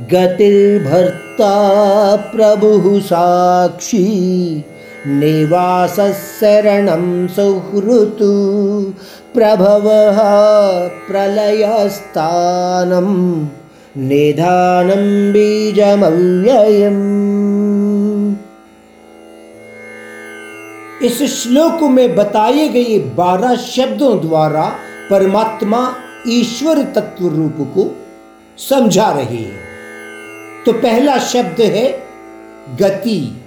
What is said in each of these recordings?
गतिर्भर्ता प्रभुः साक्षी निवासशरणं सुहृतु, प्रभवः प्रलयस्थानं, निधानं बीजमव्ययम्। इस श्लोक में बताए गए बारह शब्दों द्वारा परमात्मा ईश्वर तत्व रूप को समझा रहे हैं। तो पहला शब्द है गति,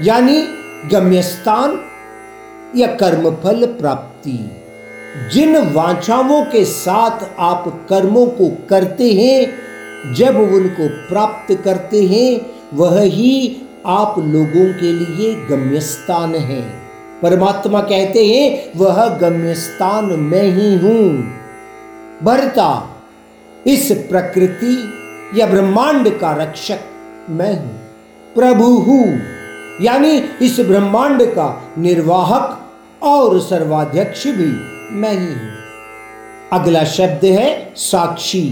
यानी गम्यस्थान या कर्मफल प्राप्ति। जिन वांछाओं के साथ आप कर्मों को करते हैं, जब उनको प्राप्त करते हैं, वह ही आप लोगों के लिए गम्यस्थान है। परमात्मा कहते हैं, वह गम्यस्थान मैं ही हूँ। भरता, इस प्रकृति या ब्रह्मांड का रक्षक मैं हूँ, प्रभु हूँ, यानी इस ब्रह्मांड का निर्वाहक और सर्वाध्यक्ष भी मैं ही हूँ। अगला शब्द है साक्षी।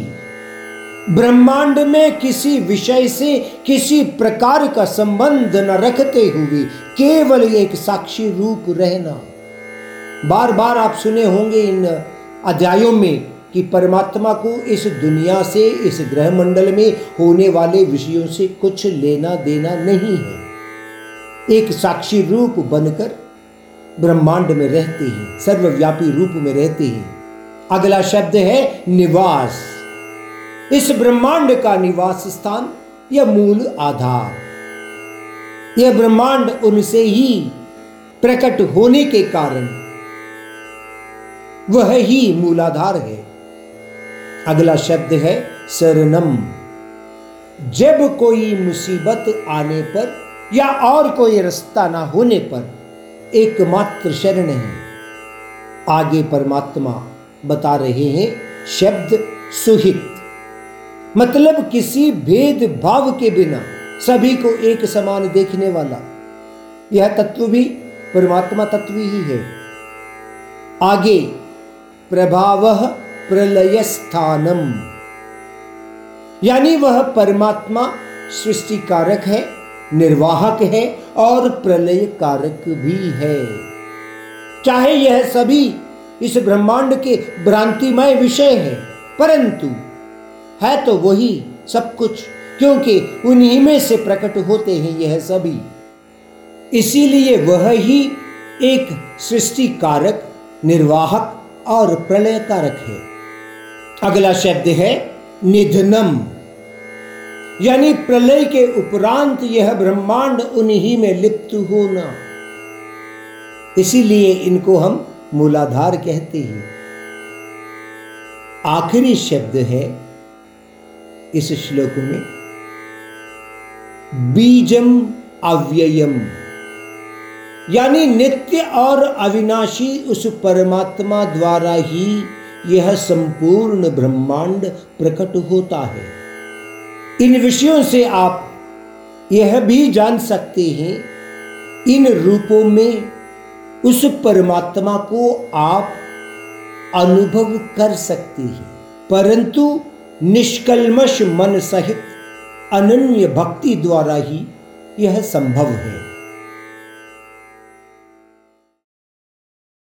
ब्रह्मांड में किसी विषय से किसी प्रकार का संबंध न रखते हुए केवल एक साक्षी रूप रहना। बार बार आप सुने होंगे इन अध्यायों में कि परमात्मा को इस दुनिया से, इस ग्रह मंडल में होने वाले विषयों से कुछ लेना देना नहीं है। एक साक्षी रूप बनकर ब्रह्मांड में रहते हैं, सर्वव्यापी रूप में रहते हैं। अगला शब्द है निवास। इस ब्रह्मांड का निवास स्थान या मूल आधार। यह ब्रह्मांड उनसे ही प्रकट होने के कारण वह ही मूलाधार है। अगला शब्द है शरणम। जब कोई मुसीबत आने पर या और कोई रास्ता ना होने पर एकमात्र शरण है। आगे परमात्मा बता रहे हैं शब्द सुहित। मतलब किसी भेदभाव के बिना सभी को एक समान देखने वाला। यह तत्व भी परमात्मा तत्व ही है। आगे, प्रभाव प्रलय स्थानम यानी वह परमात्मा सृष्टि कारक है, निर्वाहक है और प्रलय कारक भी है। चाहे यह सभी इस ब्रह्मांड के भ्रांतिमय विषय है, परंतु है तो वही सब कुछ, क्योंकि उन्हीं में से प्रकट होते हैं यह सभी। इसीलिए वह ही एक सृष्टि कारक निर्वाहक और प्रलय कारक है। अगला शब्द है निधनम। यानी प्रलय के उपरांत यह ब्रह्मांड उन्हीं में लिप्त होना। इसीलिए इनको हम मूलाधार कहते हैं। आखिरी शब्द है इस श्लोक में, बीजम अव्ययम। यानी नित्य और अविनाशी उस परमात्मा द्वारा ही यह संपूर्ण ब्रह्मांड प्रकट होता है। इन विषयों से आप यह भी जान सकते हैं, इन रूपों में उस परमात्मा को आप अनुभव कर सकते हैं। परंतु निष्कलमश मन सहित अनन्य भक्ति द्वारा ही यह संभव है।